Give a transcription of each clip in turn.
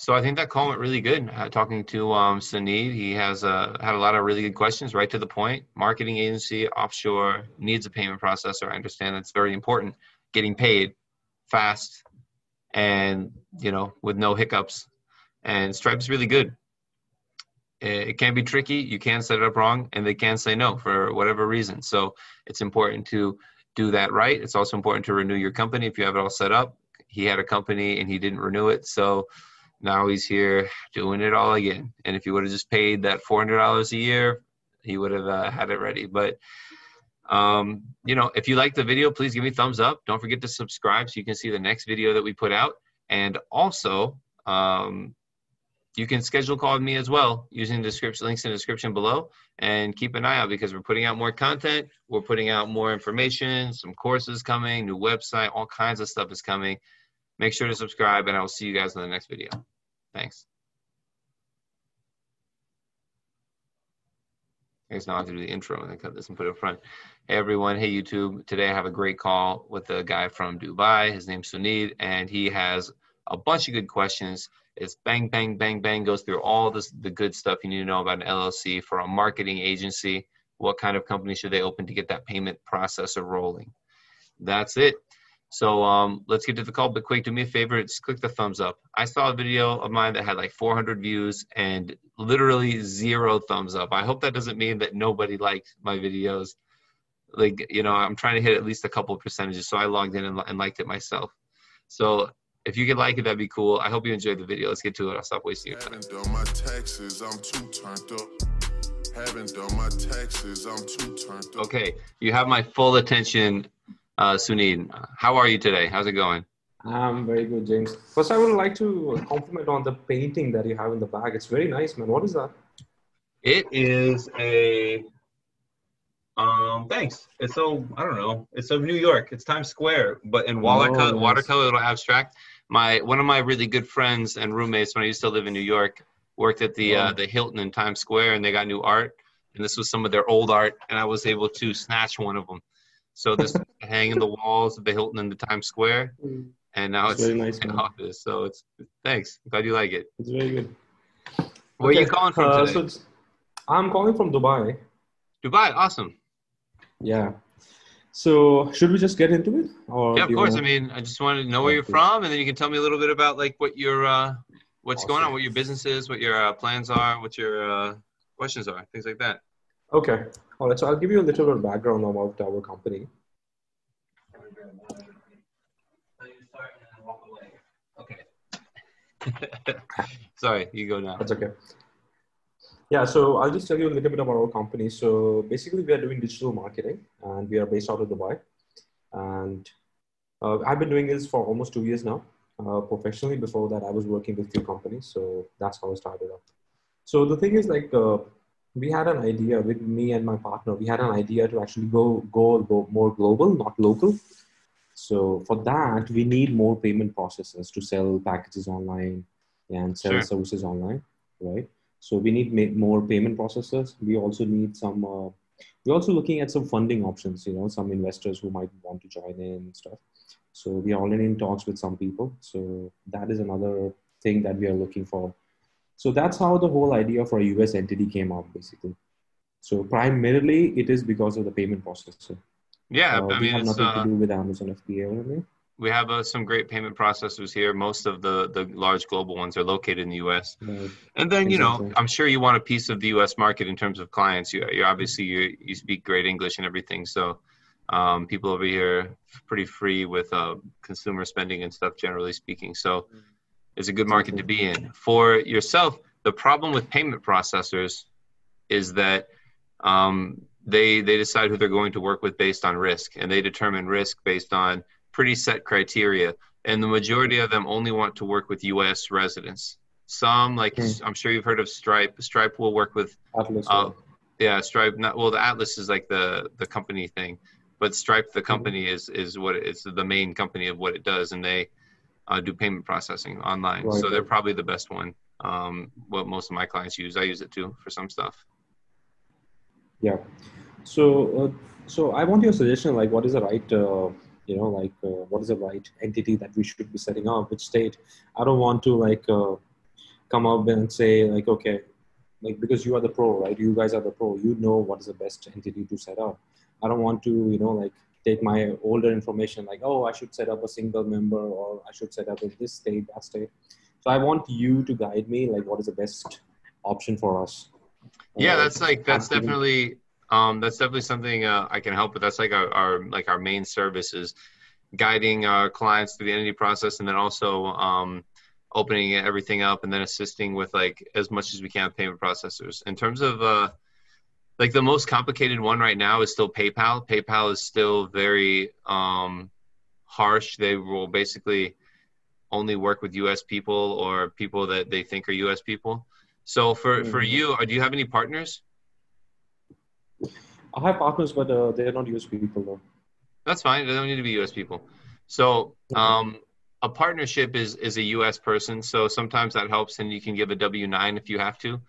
so I think that call went really good. Uh, talking to um, Sunid, he has uh, had a lot of really good questions, right to the point. Marketing agency, offshore, needs a payment processor. I understand that's very important. Getting paid fast and you know with no hiccups. And Stripe's really good. It can be tricky. You can set it up wrong, and they can say no for whatever reason. So it's important to do that right. It's also important to renew your company if you have it all set up. He had a company and he didn't renew it, so now he's here doing it all again. And if he would have just paid that four hundred dollars a year, he would have uh, had it ready. But um, you know, if you like the video, please give me thumbs up. Don't forget to subscribe so you can see the next video that we put out. And also, um, you can schedule call with me as well using the description links in the description below. And keep an eye out because we're putting out more content. We're putting out more information, some courses coming, new website, all kinds of stuff is coming. Make sure to subscribe, and I will see you guys in the next video. Thanks. I guess now I have to do the intro and then cut this and put it up front. Hey everyone, hey YouTube. Today I have a great call with a guy from Dubai. His name's Sunid, and he has a bunch of good questions. It's bang, bang, bang, bang, goes through all this the good stuff you need to know about an LLC for a marketing agency. What kind of company should they open to get that payment processor rolling? That's it. So um, let's get to the call. But quick, do me a favor, just click the thumbs up. I saw a video of mine that had like 400 views and literally zero thumbs up. I hope that doesn't mean that nobody liked my videos. Like, you know, I'm trying to hit at least a couple of percentages. So I logged in and, and liked it myself. So if you could like it, that'd be cool. I hope you enjoyed the video. Let's get to it. I'll stop wasting your time. Haven't done my taxes. I'm too turned up. Haven't done my taxes. I'm too turned up. Okay, you have my full attention uh, Sunid, how are you today? How's it going? I'm very good, James. First, I would like to compliment on the painting that you have in the bag. It's very nice, man. What is that? It is a. Um, thanks. It's so I don't know. It's of New York. It's Times Square, but in watercolor, oh, nice. watercolor, little abstract. My one of my really good friends and roommates when I used to live in New York worked at the oh. uh, the Hilton in Times Square, and they got new art. And this was some of their old art, and I was able to snatch one of them. So this is hanging the walls of the Hilton in the Times Square, mm. and now it's, it's nice, in office. So it's thanks. Glad you like it. It's very good. Where okay. are you calling from uh, today? So I'm calling from Dubai. Dubai, awesome. Yeah. So should we just get into it? Or yeah, of course. Wanna... I mean, I just wanted to know where you're from, and then you can tell me a little bit about like what your uh, what's awesome. going on, what your business is, what your uh, plans are, what your uh, questions are, things like that. Okay. All right. So I'll give you a little bit of background about our company. Sorry, you go now. That's okay. Yeah, so I'll just tell you a little bit about our company. So basically, we are doing digital marketing, and we are based out of Dubai. And uh, I've been doing this for almost two years now. Uh, professionally, before that, I was working with few companies, so that's how I started up. So the thing is, like, uh, we had an idea with me and my partner. We had an idea to actually go go go more global, not local. So for that, we need more payment processors to sell packages online and sell sure. services online, right? So we need more payment processors. We also need some. Uh, we're also looking at some funding options. You know, some investors who might want to join in and stuff. So we are already in talks with some people. So that is another thing that we are looking for so that's how the whole idea for a US entity came up, basically. So primarily, it is because of the payment processor. Yeah, uh, I mean, have nothing uh, to do with Amazon FBA or anything. We have uh, some great payment processors here. Most of the the large global ones are located in the U.S. Right. And then, you know, I'm sure you want a piece of the U.S. market in terms of clients. You, you obviously you you speak great English and everything, so um, people over here pretty free with uh, consumer spending and stuff, generally speaking. So. Is a good market to be in. For yourself, the problem with payment processors is that um, they they decide who they're going to work with based on risk, and they determine risk based on pretty set criteria. And the majority of them only want to work with U.S. residents. Some, like mm. I'm sure you've heard of Stripe. Stripe will work with Atlas. Uh, yeah, Stripe. Not well. The Atlas is like the the company thing, but Stripe, the hmm. company, is is what it's the main company of what it does, and they uh, do payment processing online. Right. So they're probably the best one. Um, what most of my clients use. I use it too for some stuff. Yeah. So uh, so I want your suggestion. Like, what is the right uh, you know like uh, what is the right entity that we should be setting up? Which state? I don't want to like uh, come up and say like, okay, like because you are the pro, right? You guys are the pro. You know what is the best entity to set up. I don't want to, you know, like take my older information like, oh, I should set up a single member or I should set up in this state, that state. So I want you to guide me like what is the best option for us. Yeah, uh, that's like that's definitely um, that's definitely something uh, I can help with. That's like our, our like our main service is guiding our clients through the entity process, and then also um, opening everything up, and then assisting with like as much as we can payment processors. In terms of uh, like the most complicated one right now is still PayPal. PayPal is still very um, harsh. They will basically only work with U.S. people or people that they think are U.S. people. So for mm-hmm. for you, uh, do you have any partners? I have partners, but uh, they're not US people though. That's fine. They don't need to be US people. So um, a partnership is is a US person. So sometimes that helps, and you can give a W nine if you have to.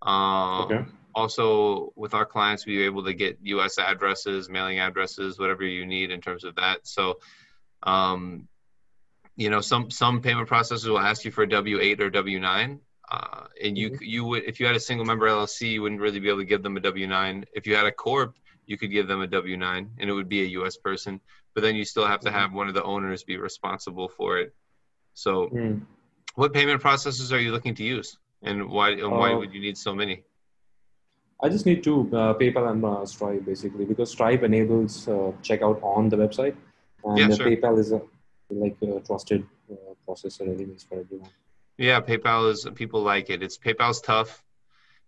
Um, okay. Also, with our clients, we are able to get US addresses, mailing addresses, whatever you need in terms of that. So, um, you know, some some payment processors will ask you for a W eight or W nine. Uh, and you mm-hmm. you would if you had a single member LLC, you wouldn't really be able to give them a W nine. If you had a corp, you could give them a W nine, and it would be a U.S. person. But then you still have to have one of the owners be responsible for it. So, mm. what payment processes are you looking to use, and why and why uh, would you need so many? I just need to uh, PayPal and uh, Stripe basically because Stripe enables uh, checkout on the website, and yeah, sure. PayPal is a like a trusted uh, processor anyways for everyone. Yeah, PayPal is people like it. It's PayPal's tough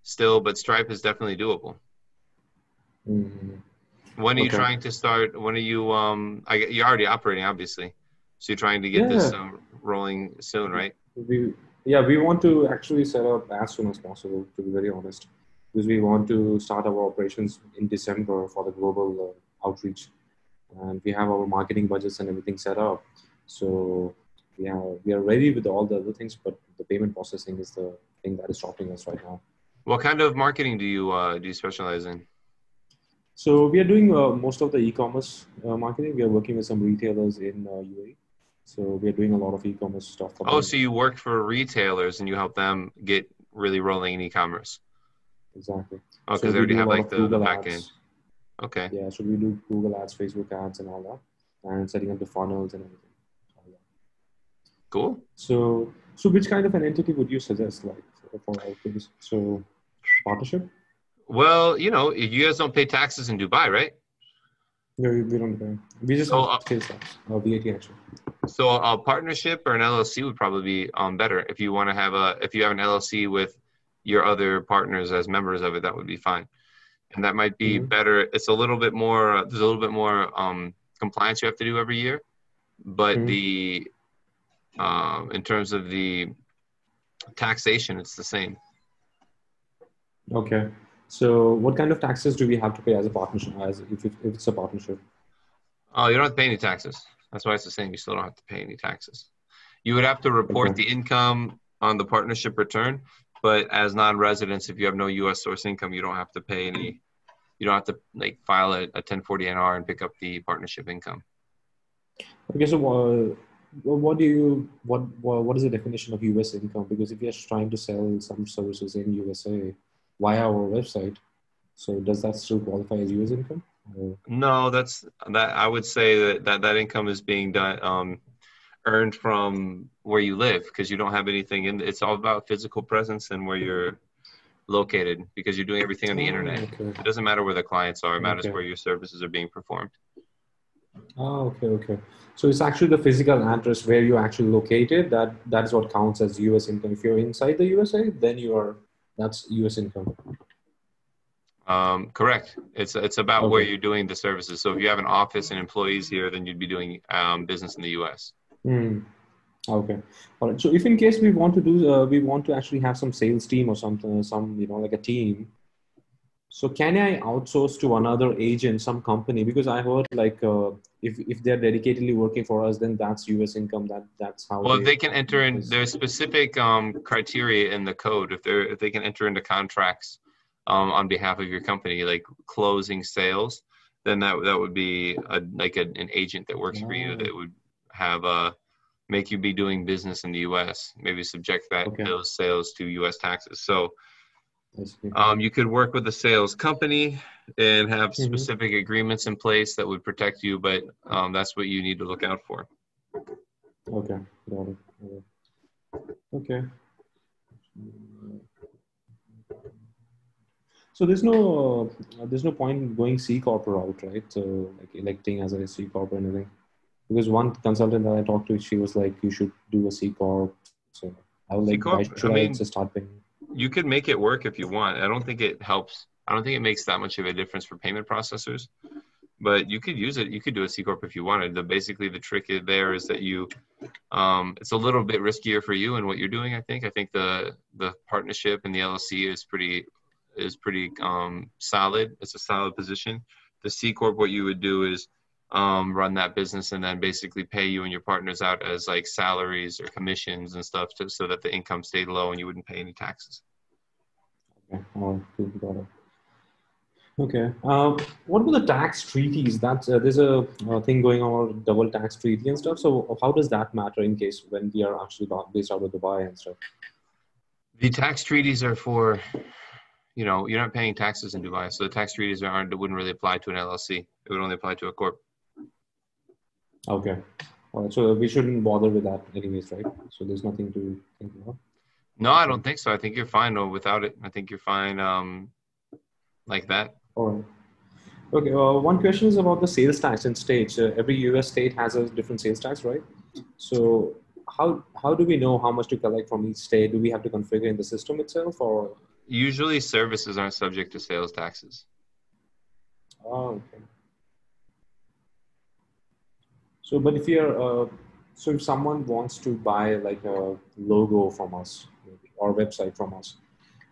still, but Stripe is definitely doable. Mm-hmm. When are okay. you trying to start? When are you? Um, I, you're already operating, obviously. So you're trying to get yeah. this um, rolling soon, right? We, yeah, we want to actually set up as soon as possible. To be very honest, because we want to start our operations in December for the global uh, outreach, and we have our marketing budgets and everything set up. So yeah, we are ready with all the other things, but the payment processing is the thing that is stopping us right now. What kind of marketing do you uh, do you specialize in? So we are doing uh, most of the e-commerce uh, marketing. We are working with some retailers in UAE. Uh, so we are doing a lot of e-commerce stuff. Oh, so you work for retailers and you help them get really rolling in e-commerce. Exactly. Oh, because so they already have like the, the back end. Okay. Yeah, so we do Google ads, Facebook ads, and all that, and setting up the funnels and everything. Cool. So, so which kind of an entity would you suggest, like for all things? So, partnership. Well, you know, you guys don't pay taxes in Dubai, right? No, we don't pay. We just so, uh, pay tax, uh, VAT actually. So a partnership or an LLC would probably be um, better if you want to have a if you have an LLC with your other partners as members of it, that would be fine, and that might be mm-hmm. better. It's a little bit more. There's a little bit more um, compliance you have to do every year, but mm-hmm. the um, in terms of the taxation, it's the same. Okay. So, what kind of taxes do we have to pay as a partnership? As if, if it's a partnership? Oh, you don't have to pay any taxes. That's why it's the same. You still don't have to pay any taxes. You would have to report okay. the income on the partnership return, but as non-residents, if you have no U.S. source income, you don't have to pay any. You don't have to like file a, a 1040 NR and pick up the partnership income. Okay, so uh, what do you what, what what is the definition of US income? Because if you're trying to sell some services in USA via our website, so does that still qualify as US income? Or? No, that's that. I would say that that, that income is being done um, earned from where you live because you don't have anything in. It's all about physical presence and where you're located because you're doing everything on the oh, internet. Okay. It doesn't matter where the clients are; it matters okay. where your services are being performed. Oh, okay, okay. So it's actually the physical address where you're actually located. That that is what counts as U.S. income. If you're inside the USA, then you are that's U.S. income. Um, correct. It's it's about okay. where you're doing the services. So if you have an office and employees here, then you'd be doing um, business in the U.S. Mm. Okay. All right. So if in case we want to do, uh, we want to actually have some sales team or something, some you know like a team so can I outsource to another agent, some company? Because I heard like uh, if if they're dedicatedly working for us, then that's U.S. income. That that's how. Well, they, they can enter in. There's specific um, criteria in the code. If they're if they can enter into contracts um, on behalf of your company, like closing sales, then that that would be a, like a, an agent that works oh. for you that would have a make you be doing business in the U.S. Maybe subject that Okay. those sales to U.S. taxes. So um, you could work with a sales company and have Mhm. specific agreements in place that would protect you, but um, that's what you need to look out for. Okay, got it. Okay. So there's no uh, there's no point in going C corp route, right? So like electing as a C corp or anything. Because one consultant that I talked to, she was like, you should do a C corp. So I was like, why should I I, mean- just start paying? You could make it work if you want. I don't think it helps. I don't think it makes that much of a difference for payment processors, but you could use it. You could do a C corp if you wanted. The basically the trick there is that you, um, it's a little bit riskier for you and what you're doing. I think. I think the the partnership and the LLC is pretty is pretty um, solid. It's a solid position. The C corp, what you would do is um, run that business and then basically pay you and your partners out as like salaries or commissions and stuff, to, so that the income stayed low and you wouldn't pay any taxes. Okay, all right, got it. Okay. Um, what about the tax treaties? That uh, there's a uh, thing going on, double tax treaty and stuff. So how does that matter in case when we are actually based out of Dubai and stuff? The tax treaties are for, you know, you're not paying taxes in Dubai, so the tax treaties aren't. It wouldn't really apply to an LLC. It would only apply to a corp. Okay. All right. So we shouldn't bother with that anyways, right? So there's nothing to think about. No, I don't think so. I think you're fine without it. I think you're fine um, like that. All right. Okay. Uh, one question is about the sales tax in states. Uh, every U.S. state has a different sales tax, right? So how how do we know how much to collect from each state? Do we have to configure in the system itself, or Usually, services aren't subject to sales taxes. Oh, okay. So, but if you're, uh, so if someone wants to buy like a logo from us maybe, or website from us,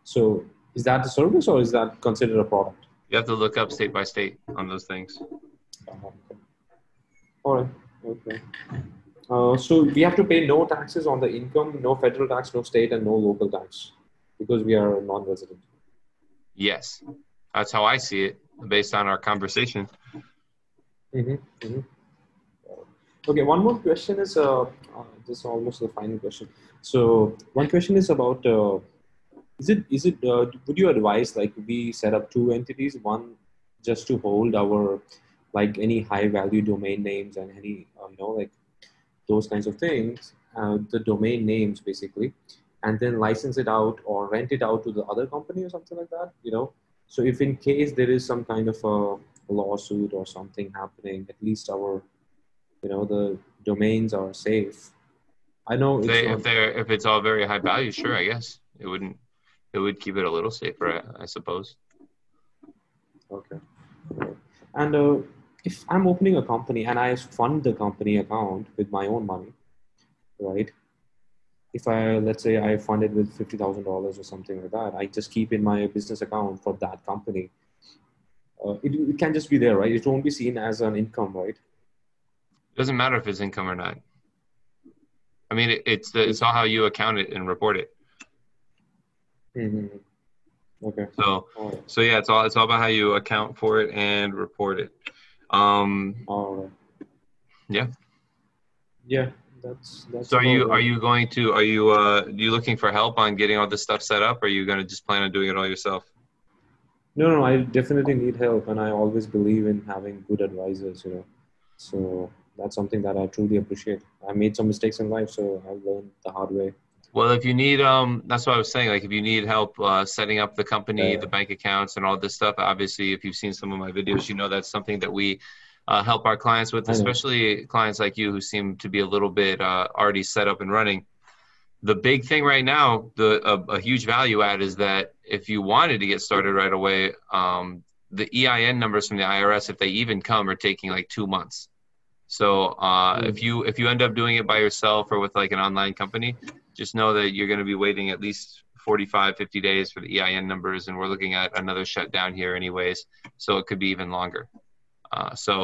so is that a service or is that considered a product? You have to look up state by state on those things. Uh-huh, okay. All right. Okay. Uh, so we have to pay no taxes on the income, no federal tax, no state, and no local tax because we are non-resident. Yes, that's how I see it based on our conversation. Mm-hmm. Mm-hmm. Okay, one more question is uh, uh, this is almost the final question. So one question is about uh, is it is it uh, would you advise like we set up two entities, one just to hold our like any high value domain names and any uh, you know like those kinds of things, uh, the domain names basically, and then license it out or rent it out to the other company or something like that. You know, so if in case there is some kind of a lawsuit or something happening, at least our you know the domains are safe. I know If, it's they, if they're if it's all very high value, sure, I guess it wouldn't. It would keep it a little safer, I, I suppose. okay, and uh, if I'm opening a company and I fund the company account with my own money, right? If I let's say I fund it with fifty thousand dollars or something like that, I just keep in my business account for that company. Uh, it, it can just be there, right? It won't be seen as an income, right? It doesn't matter if it's income or not. I mean, it, it's the, it's all how you account it and report it. Mm-hmm. Okay. So right. so yeah, it's all it's all about how you account for it and report it. Um, All right. Yeah. Yeah, that's that's. so are you about are you going to are you uh you looking for help on getting all this stuff set up? Or are you going to just plan on doing it all yourself? No, no, I definitely need help, and I always believe in having good advisors. You know, so that's something that I truly appreciate. I made some mistakes in life, so I learned the hard way. Well, if you need, um, that's what I was saying. Like, if you need help uh, setting up the company, Yeah. the bank accounts, and all this stuff, obviously, if you've seen some of my videos, you know that's something that we uh, help our clients with, especially clients like you who seem to be a little bit uh, already set up and running. The big thing right now, the a, a huge value add is that if you wanted to get started right away, um, the EIN numbers from the IRS, if they even come, are taking like two months. So uh, Mm. if you if you end up doing it by yourself or with like an online company, just know that you're going to be waiting at least 45 50 days for the ein numbers and we're looking at another shutdown here anyways so it could be even longer uh, so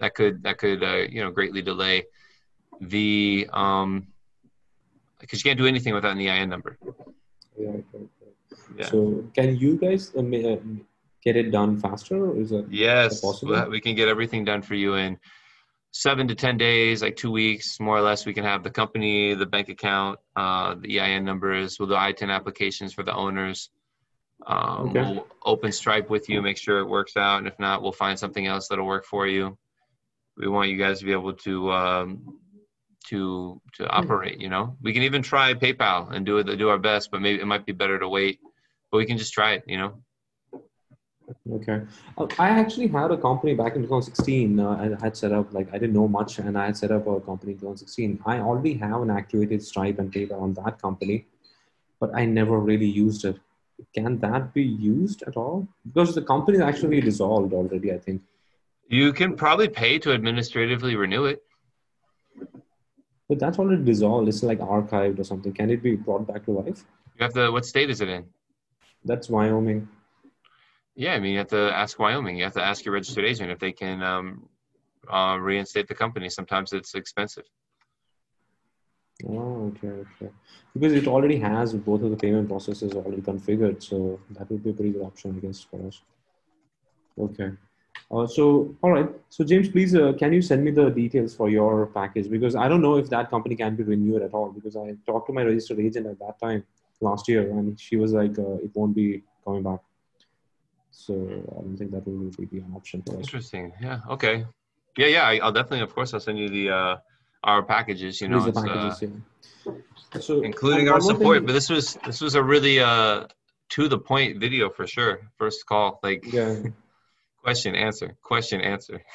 that could that could uh, you know greatly delay the um because you can't do anything without an ein number Yeah, right, right, right. Yeah. So, can you guys uh, get it done faster, or is it? yes possible? we- we can get everything done for you in seven to 10 days, like two weeks, more or less, we can have the company, the bank account, uh, the EIN numbers, we'll do ITIN applications for the owners. Um, Okay. We'll open Stripe with you, make sure it works out. And if not, we'll find something else that'll work for you. We want you guys to be able to, um, to, to operate, you know, we can even try PayPal and do it, do our best, but maybe it might be better to wait, but we can just try it, you know? Okay. Uh, I actually had a company back in 2016. Uh, I had set up, like, I didn't know much, and I had set up a company in 2016. I already have an activated Stripe and PayPal on that company, but I never really used it. Can that be used at all? Because the company is actually dissolved already, I think. You can probably pay to administratively renew it. But that's already dissolved. It's like archived or something. Can it be brought back to life? You have the, what state is it in? That's Wyoming. Yeah, I mean, you have to ask Wyoming. You have to ask your registered agent if they can um, uh, reinstate the company. Sometimes it's expensive. Oh, okay, okay. Because it already has both of the payment processes already configured, so that would be a pretty good option, I guess, for us. Okay. Uh, so, all right. So, James, please, uh, can you send me the details for your package? Because I don't know if that company can be renewed at all. Because I talked to my registered agent at that time last year, and she was like, uh, it won't be coming back. So, I don't think that will really be an option for us. Interesting. Yeah. Okay. Yeah, yeah. I, I'll definitely, of course, I'll send you the uh, our packages. You know, These are it's, uh, yeah. So, including our support. thing- But this was this was a really uh, to the point video for sure. First call, like yeah. question answer, question answer.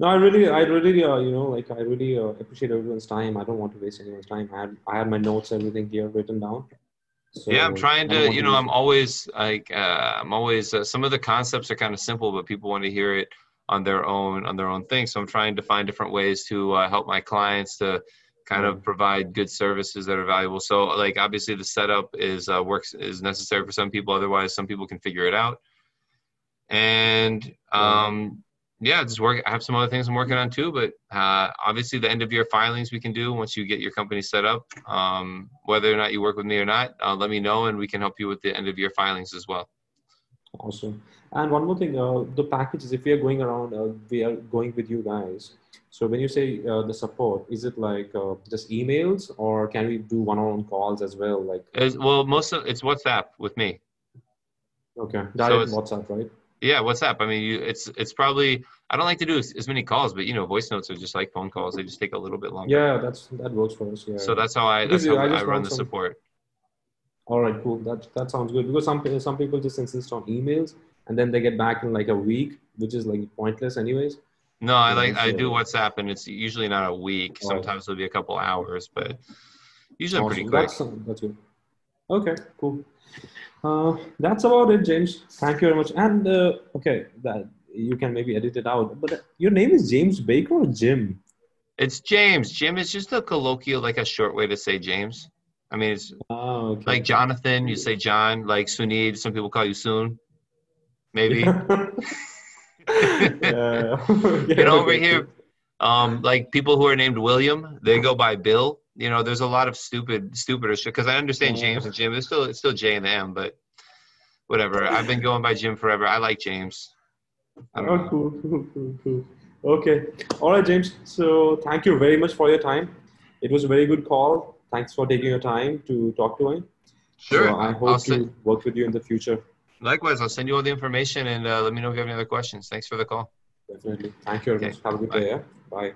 No, I really, I really, uh, you know, like I really uh, appreciate everyone's time. I don't want to waste anyone's time. I had, I had my notes, everything here written down. So yeah, I'm trying to. You know, I'm always like uh, I'm always. Uh, some of the concepts are kind of simple, but people want to hear it on their own on their own thing. So I'm trying to find different ways to uh, help my clients to kind of provide good services that are valuable. So like obviously the setup is uh, works is necessary for some people. Otherwise, some people can figure it out. And um, yeah, just work. I have some other things I'm working on too, but uh, obviously the end of year filings we can do once you get your company set up. Um, whether or not you work with me or not, uh, let me know, and we can help you with the end of year filings as well. Awesome. And one more thing, uh, the packages. If we are going around, uh, we are going with you guys. So when you say uh, the support, is it like uh, just emails, or can we do one-on-one calls as well? Like, As, well, most of it's WhatsApp with me. okay, direct it's- WhatsApp, right? Yeah, WhatsApp. I mean, you, it's it's probably I don't like to do as, as many calls, but you know, voice notes are just like phone calls. They just take a little bit longer. Yeah, that's that works for us. Yeah. So that's how I that's how I I, run the some- support. All right, cool. That that sounds good because some some people just insist on emails and then they get back in like a week, which is like pointless, anyways. No, I like I do WhatsApp, and it's usually not a week. Sometimes it'll be a couple hours, but usually pretty quick. That's that's good. Okay, cool. Uh, that's about it, James. Thank you very much. And uh, okay, that you can maybe edit it out. But uh, your name is James Baker or Jim? It's James. Jim is just a colloquial, like a short way to say James. I mean, it's Oh, okay. like Jonathan. You say John. Like Sunid. Some people call you Soon. Maybe. yeah. you know, over here, um, like people who are named William, they go by Bill. You know, there's a lot of stupid, stupider shit. Because I understand. James and Jim. It's still, it's still J and M, but whatever. I've been going by Jim forever. I like James. I Oh, know. cool, cool, cool, cool. Okay. All right, James. So thank you very much for your time. It was a very good call. Thanks for taking your time to talk to me. Sure. So I I'll hope to send, work with you in the future. likewise, I'll send you all the information and uh, let me know if you have any other questions. Thanks for the call. Definitely. Thank you very Okay. much. Have a good Bye. day. Yeah? Bye.